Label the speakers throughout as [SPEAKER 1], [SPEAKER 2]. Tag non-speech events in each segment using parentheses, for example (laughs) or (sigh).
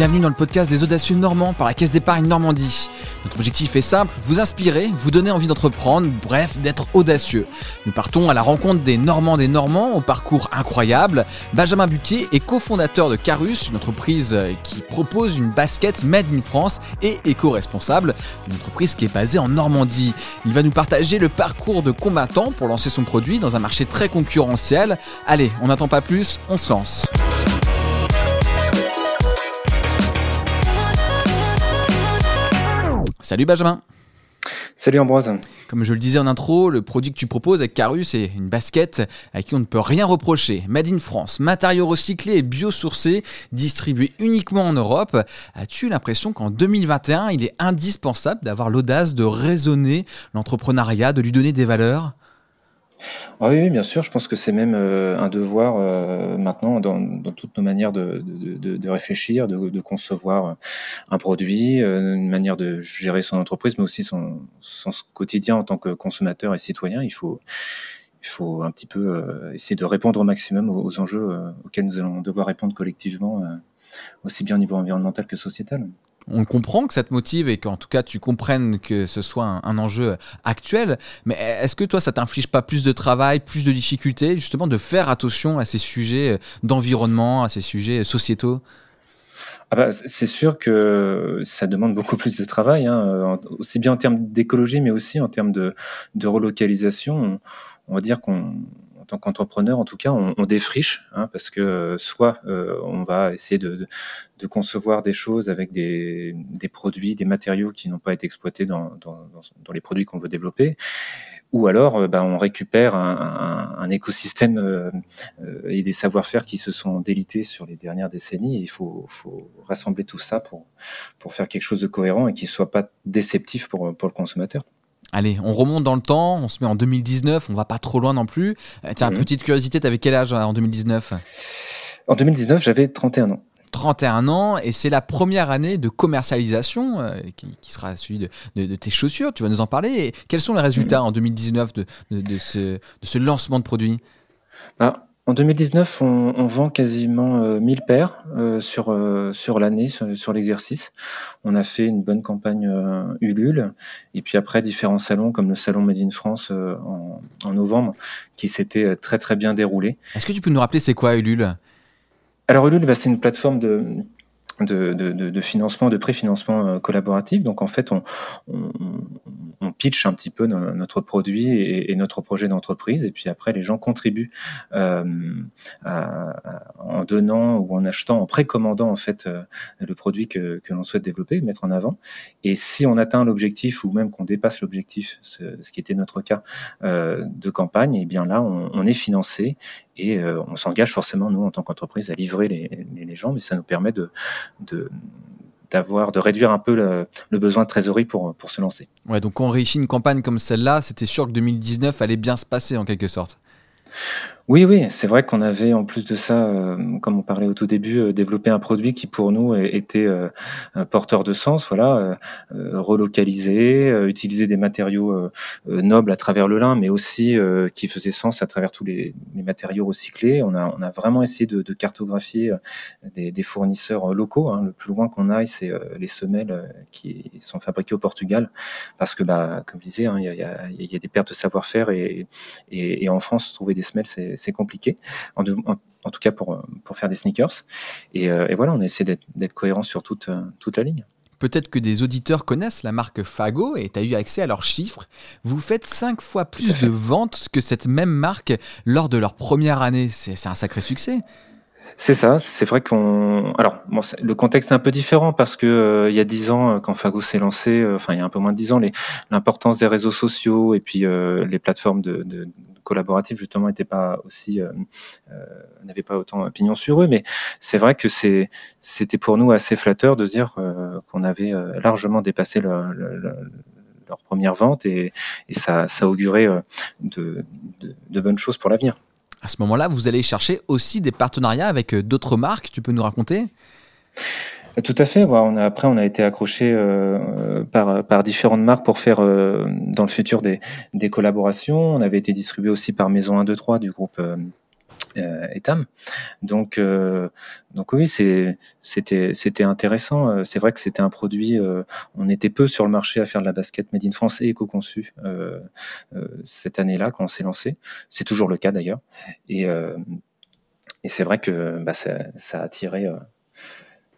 [SPEAKER 1] Bienvenue dans le podcast des audacieux normands par la Caisse d'épargne Normandie. Notre objectif est simple, vous inspirer, vous donner envie d'entreprendre, bref, d'être audacieux. Nous partons à la rencontre des Normands des Normands au parcours incroyable. Benjamin Buquet est cofondateur de Carus, une entreprise qui propose une basket made in France et éco-responsable, une entreprise qui est basée en Normandie. Il va nous partager le parcours de combattant pour lancer son produit dans un marché très concurrentiel. Allez, on n'attend pas plus, on se lance. Salut Benjamin
[SPEAKER 2] Salut Ambroise.
[SPEAKER 1] Comme je le disais en intro, le produit que tu proposes avec Carus c'est une basket à qui on ne peut rien reprocher. Made in France, matériaux recyclés et biosourcés, distribués uniquement en Europe. As-tu l'impression qu'en 2021, il est indispensable d'avoir l'audace de raisonner l'entrepreneuriat, de lui donner des valeurs?
[SPEAKER 2] Ah oui, bien sûr, je pense que c'est même euh, un devoir euh, maintenant dans, toutes nos manières de, réfléchir, de, concevoir un produit, euh, une manière de gérer son entreprise, mais aussi son, quotidien en tant que consommateur et citoyen. Il faut, il faut un petit peu essayer de répondre au maximum aux, enjeux auxquels nous allons devoir répondre collectivement, aussi bien au niveau environnemental que sociétal
[SPEAKER 1] on comprend que ça te motive et qu'en tout cas tu comprennes que ce soit un, enjeu actuel. Mais est-ce que toi, ça t'inflige pas plus de travail, plus de difficultés, justement, de faire attention à ces sujets d'environnement, à ces sujets sociétaux?
[SPEAKER 2] Ah bah, c'est sûr que ça demande beaucoup plus de travail, hein, aussi bien en termes d'écologie, mais aussi en termes de, relocalisation. on va dire qu'on tant qu'entrepreneur, en tout cas, on, défriche, hein, parce que euh, soit euh, on va essayer de, concevoir des choses avec des, produits, des matériaux qui n'ont pas été exploités dans, les produits qu'on veut développer, ou alors euh, ben, on récupère un, écosystème et des savoir-faire qui se sont délités sur les dernières décennies. Il faut, rassembler tout ça pour, faire quelque chose de cohérent et qui ne soit pas déceptif pour le consommateur.
[SPEAKER 1] Allez, on remonte dans le temps, on se met en 2019, on va pas trop loin non plus. Euh, tiens, mhm. petite curiosité, t'avais quel âge euh, en 2019
[SPEAKER 2] En 2019, j'avais 31 ans.
[SPEAKER 1] 31 ans et c'est la première année de commercialisation euh, qui, sera suivie de, tes chaussures. Tu vas nous en parler. quels sont les résultats mhm. en 2019 de, ce, de, ce, lancement de produit?
[SPEAKER 2] Bah, en 2019, on, vend quasiment 1000 euh, paires euh, sur, euh, sur l'année, sur, l'exercice. On a fait une bonne campagne Ulule. Et puis après, différents salons, comme le salon Made in France en, novembre, qui s'était très très bien déroulé.
[SPEAKER 1] Est-ce que tu peux nous rappeler c'est quoi Ulule?
[SPEAKER 2] Alors Ulule, bah, c'est une plateforme de, de, de, financement, de préfinancement collaboratif. Donc en fait, on, on pitch un petit peu notre produit et, notre projet d'entreprise. Et puis après, les gens contribuent euh, en donnant ou en achetant, en précommandant en fait euh, le produit que, l'on souhaite développer, mettre en avant. Et si on atteint l'objectif ou même qu'on dépasse l'objectif, ce, qui était notre cas euh, de campagne, et eh bien là, on, est financé et on s'engage forcément, nous, en tant qu'entreprise, à livrer les, gens, mais ça nous permet de, d'avoir de réduire un peu le, besoin de trésorerie pour, se lancer.
[SPEAKER 1] Ouais, donc quand on réussit une campagne comme celle-là, c'était sûr que 2019 allait bien se passer en quelque sorte.
[SPEAKER 2] Oui, oui, c'est vrai qu'on avait en plus de ça, euh, comme on parlait au tout début, euh, développé un produit qui pour nous était euh, porteur de sens, voilà, relocalisé, utiliser des matériaux nobles à travers le lin, mais aussi qui faisait sens à travers tous les, matériaux recyclés. On a, vraiment essayé de, cartographier des, fournisseurs locaux. Hein. Le plus loin qu'on aille, c'est les semelles qui sont fabriquées au Portugal, parce que, bah, comme je disais, hein, il y, a, des pertes de savoir-faire et, et en France, trouver des semelles, c'est c'est compliqué. En, tout cas pour, pour faire des sneakers. Et, euh, voilà, on essaie d'être cohérent sur toute, toute la ligne.
[SPEAKER 1] Peut-être que des auditeurs connaissent la marque Fago et tu as eu accès à leurs chiffres. Vous faites cinq fois plus de ventes que cette même marque lors de leur première année. C'est un sacré succès.
[SPEAKER 2] C'est ça, c'est vrai qu'on. Alors, bon, le contexte est un peu différent parce que euh, il y a dix ans, quand Fago s'est lancé, enfin il y a un peu moins de dix ans, l'importance des réseaux sociaux et puis les plateformes de, collaboratif justement n'était pas aussi euh, euh, n'avait pas autant pignon sur eux mais c'est vrai que c'était pour nous assez flatteur de dire euh, qu'on avait largement dépassé leur, première vente et, ça, ça augurait de bonnes choses pour l'avenir.
[SPEAKER 1] À ce moment-là, vous allez chercher aussi des partenariats avec d'autres marques. Tu peux nous raconter?
[SPEAKER 2] Tout à fait. Après, on a été accroché euh, par, différentes marques pour faire euh, dans le futur des, collaborations. On avait été distribué aussi par Maison 1, 2, 3 du groupe, euh, euh, Etam. Donc, euh, donc oui, c'était c'était intéressant. C'est vrai que c'était un produit. on était peu sur le marché à faire de la basket made in France et éco-conçu cette année-là quand on s'est lancé. C'est toujours le cas d'ailleurs. Et, et c'est vrai que bah, ça, ça, a attiré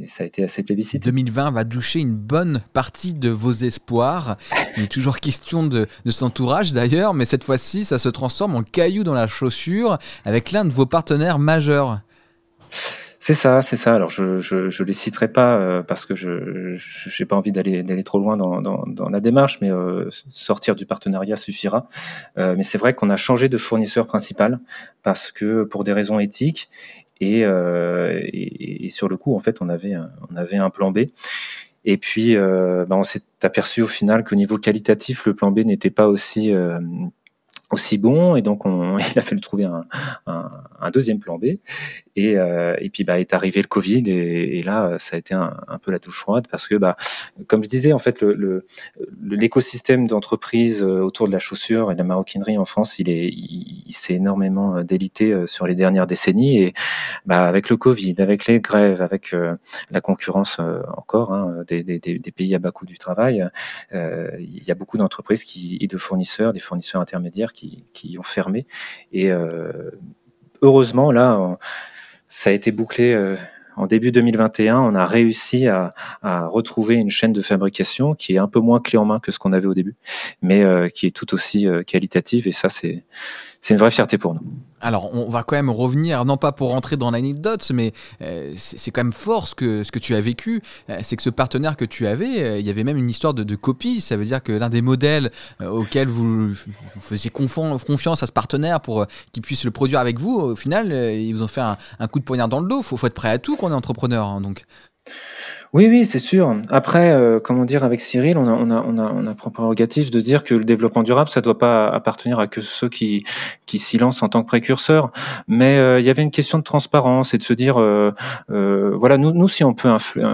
[SPEAKER 2] et ça a été assez plébiscité.
[SPEAKER 1] 2020 va doucher une bonne partie de vos espoirs. Il est toujours question de, de son entourage d'ailleurs, mais cette fois-ci, ça se transforme en caillou dans la chaussure avec l'un de vos partenaires majeurs.
[SPEAKER 2] C'est ça, c'est ça. Alors je, je, les citerai pas euh, parce que je n'ai pas envie d'aller d'aller trop loin dans, dans, la démarche, mais euh, sortir du partenariat suffira. Euh, mais c'est vrai qu'on a changé de fournisseur principal parce que pour des raisons éthiques euh, et, et, sur le coup, en fait, on avait un, on avait un plan B. Et puis, euh, bah, on s'est aperçu au final qu'au niveau qualitatif, le plan B n'était pas aussi euh, aussi bon et donc on, (laughs) il a fallu trouver un, un, un deuxième plan B. Et, euh, et puis bah est arrivé le Covid et, et là ça a été un, peu la douche froide parce que bah comme je disais en fait le l'écosystème le, d'entreprise euh, autour de la chaussure et de la maroquinerie en France il est il, s'est énormément euh, délité euh, sur les dernières décennies. Et bah avec le Covid avec les grèves avec la concurrence encore hein, des, des, des, pays à bas coût du travail euh, il y a beaucoup d'entreprises qui et de fournisseurs des fournisseurs intermédiaires qui, ont fermé. Et euh, heureusement, là, ça a été bouclé euh, en début 2021, on a réussi à, retrouver une chaîne de fabrication qui est un peu moins clé en main que ce qu'on avait au début, mais euh, qui est tout aussi qualitative. Et ça, c'est une vraie fierté pour nous.
[SPEAKER 1] Alors, on va quand même revenir, non pas pour rentrer dans l'anecdote, mais euh, c'est quand même fort ce que, ce que tu as vécu. Euh, c'est que ce partenaire que tu avais, euh, il y avait même une histoire de, copie. Ça veut dire que l'un des modèles auxquels vous, faisiez confiance à ce partenaire pour qu'il puisse le produire avec vous, au final, ils vous ont fait un, coup de poignard dans le dos. Il faut, être prêt à tout quand on est entrepreneur. Hein.
[SPEAKER 2] Oui, oui, c'est sûr. Après, euh, comment dire, avec Cyril, on a, on a, on a, on a de dire que le développement durable, ça doit pas appartenir à que ceux qui, qui s'y lancent en tant que précurseurs. Mais euh, il y avait une question de transparence et de se dire, euh, voilà, nous, nous, si on peut,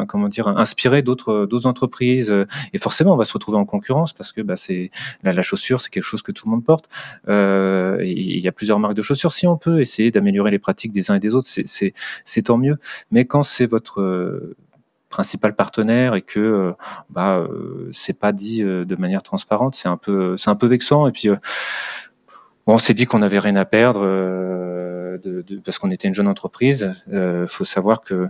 [SPEAKER 2] comment dire, inspirer d'autres, d'autres entreprises, et forcément, on va se retrouver en concurrence parce que bah, c'est la, la chaussure, c'est quelque chose que tout le monde porte. il y a plusieurs marques de chaussures. Si on peut essayer d'améliorer les pratiques des uns et des autres, c'est, c'est, c'est tant mieux. Mais quand c'est votre principal partenaire et que euh, bah euh, c'est pas dit euh, de manière transparente, c'est un peu c'est un peu vexant et puis on s'est dit qu'on n'avait rien à perdre parce qu'on était une jeune entreprise. Il faut savoir que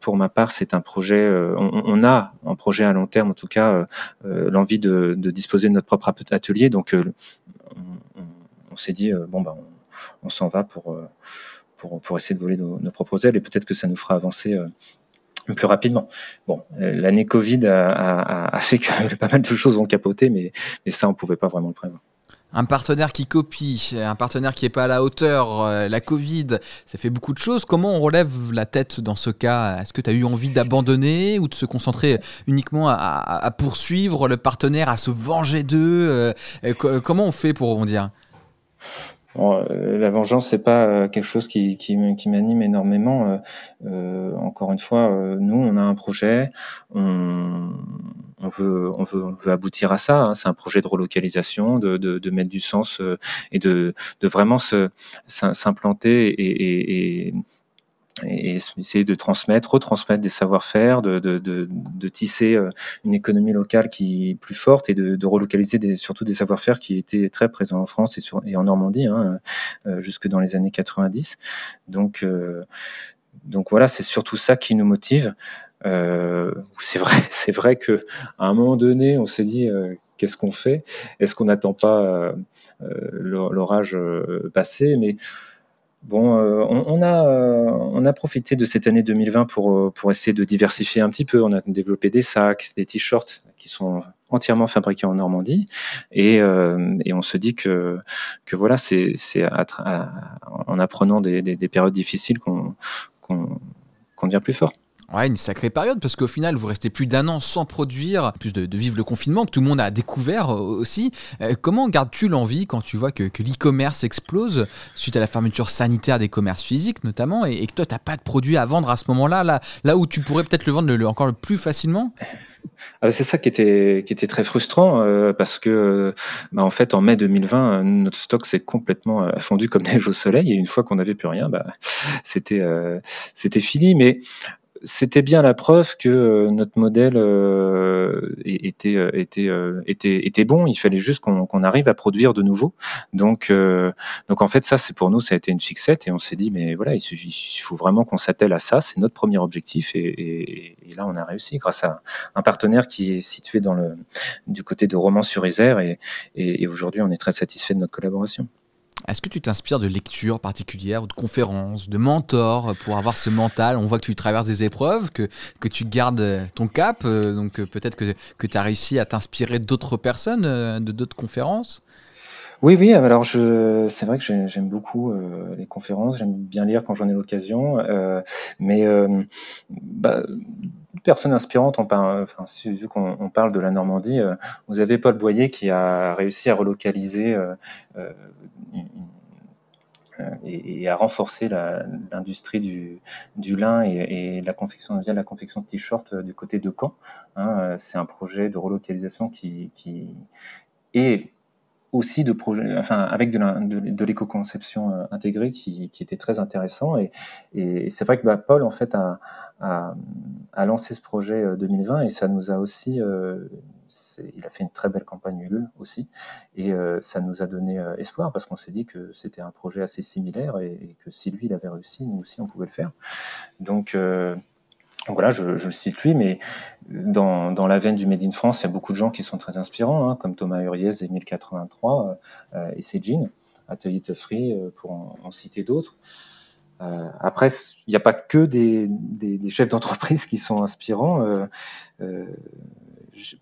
[SPEAKER 2] pour ma part, c'est un projet. On, a un projet à long terme, en tout cas, l'envie de, disposer de notre propre atelier. Donc, on, s'est dit bon bah on, s'en va pour, pour pour essayer de voler nos, nos propres ailes et peut-être que ça nous fera avancer plus rapidement. Bon, euh, l'année Covid a, fait que (laughs) pas mal de choses ont capoté, mais, ça, on pouvait pas vraiment le prévoir.
[SPEAKER 1] Un partenaire qui copie, un partenaire qui n'est pas à la hauteur, euh, la Covid, ça fait beaucoup de choses. Comment on relève la tête dans ce cas? Est-ce que tu as eu envie d'abandonner ou de se concentrer uniquement à, poursuivre le partenaire, à se venger d'eux? Euh, Comment on fait pour rebondir?
[SPEAKER 2] Euh, la vengeance, c'est pas euh, quelque chose qui, qui, qui m'anime énormément. Euh, encore une fois, nous, on a un projet, on, on, veut, on, veut, on veut aboutir à ça. Hein. C'est un projet de relocalisation, de, de, de mettre du sens et de, de vraiment s'implanter et, et, et et essayer de transmettre, retransmettre des savoir-faire, de, de, de, tisser euh, une économie locale qui est plus forte et de, relocaliser surtout des savoir-faire qui étaient très présents en France et, sur, et en Normandie hein, euh, jusque dans les années 90. Donc, euh, donc voilà, c'est surtout ça qui nous motive. C'est vrai, (laughs) c'est vrai que à un moment donné, on s'est dit qu'est-ce qu'on fait? Est-ce qu'on n'attend pas l'orage passé? Mais Bon, euh, on, a, euh, on a profité de cette année 2020 pour, euh, pour essayer de diversifier un petit peu. On a développé des sacs, des t-shirts qui sont entièrement fabriqués en Normandie. Et, et on se dit que, voilà, c'est en apprenant des, des, périodes difficiles qu'on qu'on devient plus fort.
[SPEAKER 1] Ouais, une sacrée période parce qu'au final, vous restez plus d'un an sans produire, plus de, vivre le confinement que tout le monde a découvert euh, aussi. Euh, comment gardes-tu l'envie quand tu vois que, l'e-commerce explose suite à la fermeture sanitaire des commerces physiques notamment et, que toi, tu n'as pas de produits à vendre à ce moment-là, là, là où tu pourrais peut-être le vendre encore le plus facilement?
[SPEAKER 2] Ah, c'est ça qui était, qui était très frustrant euh, parce que, bah, en fait, en mai 2020, notre stock s'est complètement fondu comme (laughs) neige au soleil et une fois qu'on n'avait plus rien, bah, c'était, c'était fini. Mais c'était bien la preuve que euh, notre modèle euh, était, euh, était, était, était bon. Il fallait juste qu'on arrive à produire de nouveau. Donc, donc en fait, ça, c'est pour nous, ça a été une fixette. Et on s'est dit, mais voilà, il, il faut vraiment qu'on s'attelle à ça. C'est notre premier objectif. Et, là, on a réussi grâce à un partenaire qui est situé dans le, du côté de Romans-sur-Isère. Et, et aujourd'hui, on est très satisfait de notre collaboration.
[SPEAKER 1] Est-ce que tu t'inspires de lectures particulières ou de conférences, de mentors pour avoir ce mental? On voit que tu traverses des épreuves, que, tu gardes ton cap, euh, donc euh, peut-être que, que tu as réussi à t'inspirer d'autres personnes, euh, de d'autres conférences?
[SPEAKER 2] Oui, oui, alors je, c'est vrai que j'aime beaucoup les conférences, j'aime bien lire quand j'en ai l'occasion, mais bah, personne inspirante, on parle, enfin, vu qu'on parle de la Normandie, vous avez Paul Boyer qui a réussi à relocaliser euh, et, à renforcer l'industrie du, lin et, la confection via la confection de t-shirts euh, du côté de Caen. Hein, euh, c'est un projet de relocalisation qui est aussi de projet, enfin avec de l'éco-conception intégrée qui, était très intéressant. Et, et c'est vrai que bah, Paul en fait a, lancé ce projet 2020 et ça nous a aussi il a fait une très belle campagne Ulule aussi, et euh, ça nous a donné euh, espoir parce qu'on s'est dit que c'était un projet assez similaire et, que si lui il avait réussi, nous aussi on pouvait le faire. Donc, euh, voilà, je, le cite lui, mais dans, la veine du Made in France, il y a beaucoup de gens qui sont très inspirants, hein, comme Thomas Uriez et 1083 et Céline, Atelier Tuffry, pour en, citer d'autres. après, il n'y a pas que des, chefs d'entreprise qui sont inspirants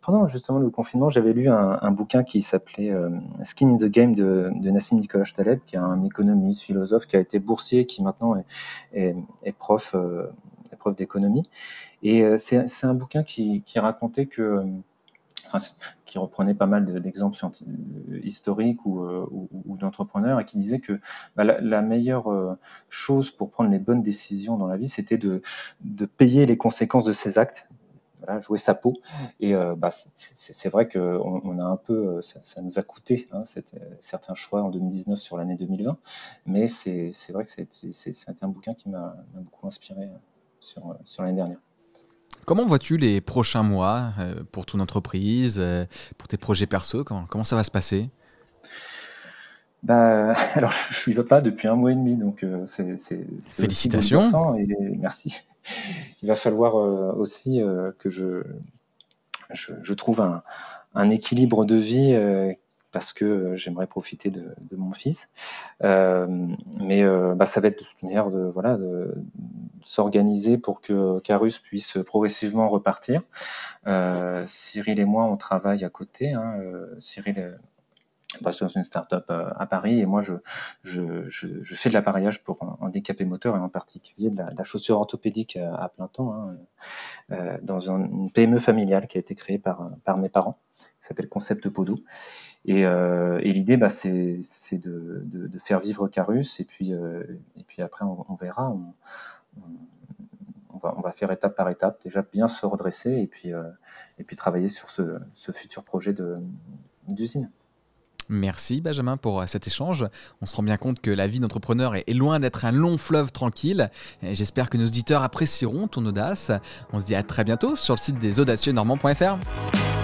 [SPEAKER 2] pendant justement le confinement, j'avais lu un, bouquin qui s'appelait euh, Skin in the Game de, Nassim Nicolas Taleb, qui est un économiste, philosophe, qui a été boursier, qui maintenant est, prof, euh, prof d'économie. Et euh, c'est un bouquin qui, racontait que, qui reprenait pas mal d'exemples historiques ou, d'entrepreneurs et qui disait que bah, la, meilleure chose pour prendre les bonnes décisions dans la vie, c'était de, payer les conséquences de ses actes, jouer sa peau. Et euh, bah, c'est vrai qu'on on a un peu, euh, ça, nous a coûté hein, euh, certains choix en 2019 sur l'année 2020, mais c'est vrai que c'est un bouquin qui m'a beaucoup inspiré sur, sur l'année dernière.
[SPEAKER 1] Comment vois-tu les prochains mois pour ton entreprise, pour tes projets perso comment, comment ça va se passer?
[SPEAKER 2] Bah, (laughs) alors, je suis pas depuis un mois et demi, donc c'est
[SPEAKER 1] félicitations.
[SPEAKER 2] et merci. Il va falloir euh, aussi euh, que je, je, trouve un, un, équilibre de vie euh, parce que j'aimerais profiter de, mon fils. mais bah, ça va être une manière de, voilà, de, s'organiser pour que Carus puisse progressivement repartir. Cyril et moi, on travaille à côté. Hein. Cyril dans une start-up euh, à Paris et moi je, je, je, fais de l'appareillage pour un handicapé moteur et en particulier de la, chaussure orthopédique euh, à, plein temps hein, euh, dans une PME familiale qui a été créée par, par mes parents qui s'appelle Concept Podo et, et l'idée bah, c'est de, faire vivre Carus et puis, puis après on, verra on, va, faire étape par étape déjà bien se redresser et puis, puis travailler sur ce, futur projet d'usine.
[SPEAKER 1] Merci Benjamin pour euh, cet échange. On se rend bien compte que la vie d'entrepreneur est loin d'être un long fleuve tranquille. J'espère que nos auditeurs apprécieront ton audace. On se dit à très bientôt sur le site des audacieuxnormands.fr.